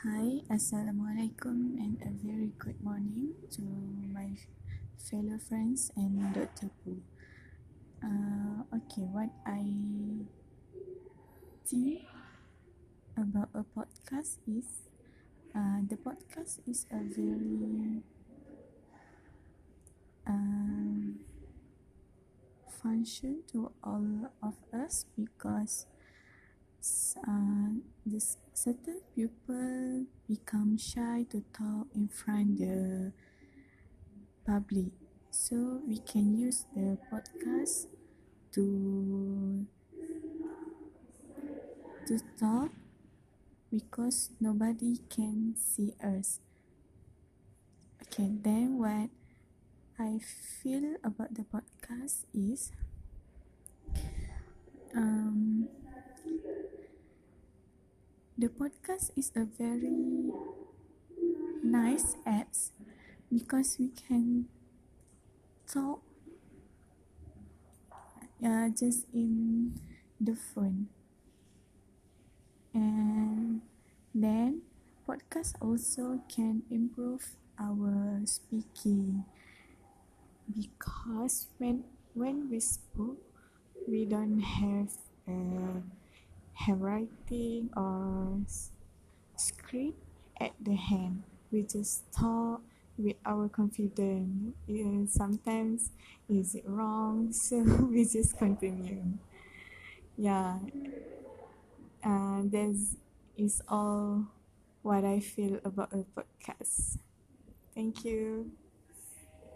Hi, Assalamualaikum and a very good morning to my fellow friends and Dr. Poo. Uh, okay, what I think about a podcast is uh, the podcast is a very uh, function to all of us because uh, this certain people become shy to talk in front the public. So we can use the podcast to to talk because nobody can see us. Okay then what I feel about the podcast is the podcast is a very nice apps because we can talk uh, just in the phone. And then podcast also can improve our speaking because when when we spoke we don't have uh, handwriting or script at the hand. We just talk with our confidence. And sometimes is it wrong, so we just continue. Yeah, uh, that is all what I feel about a podcast. Thank you.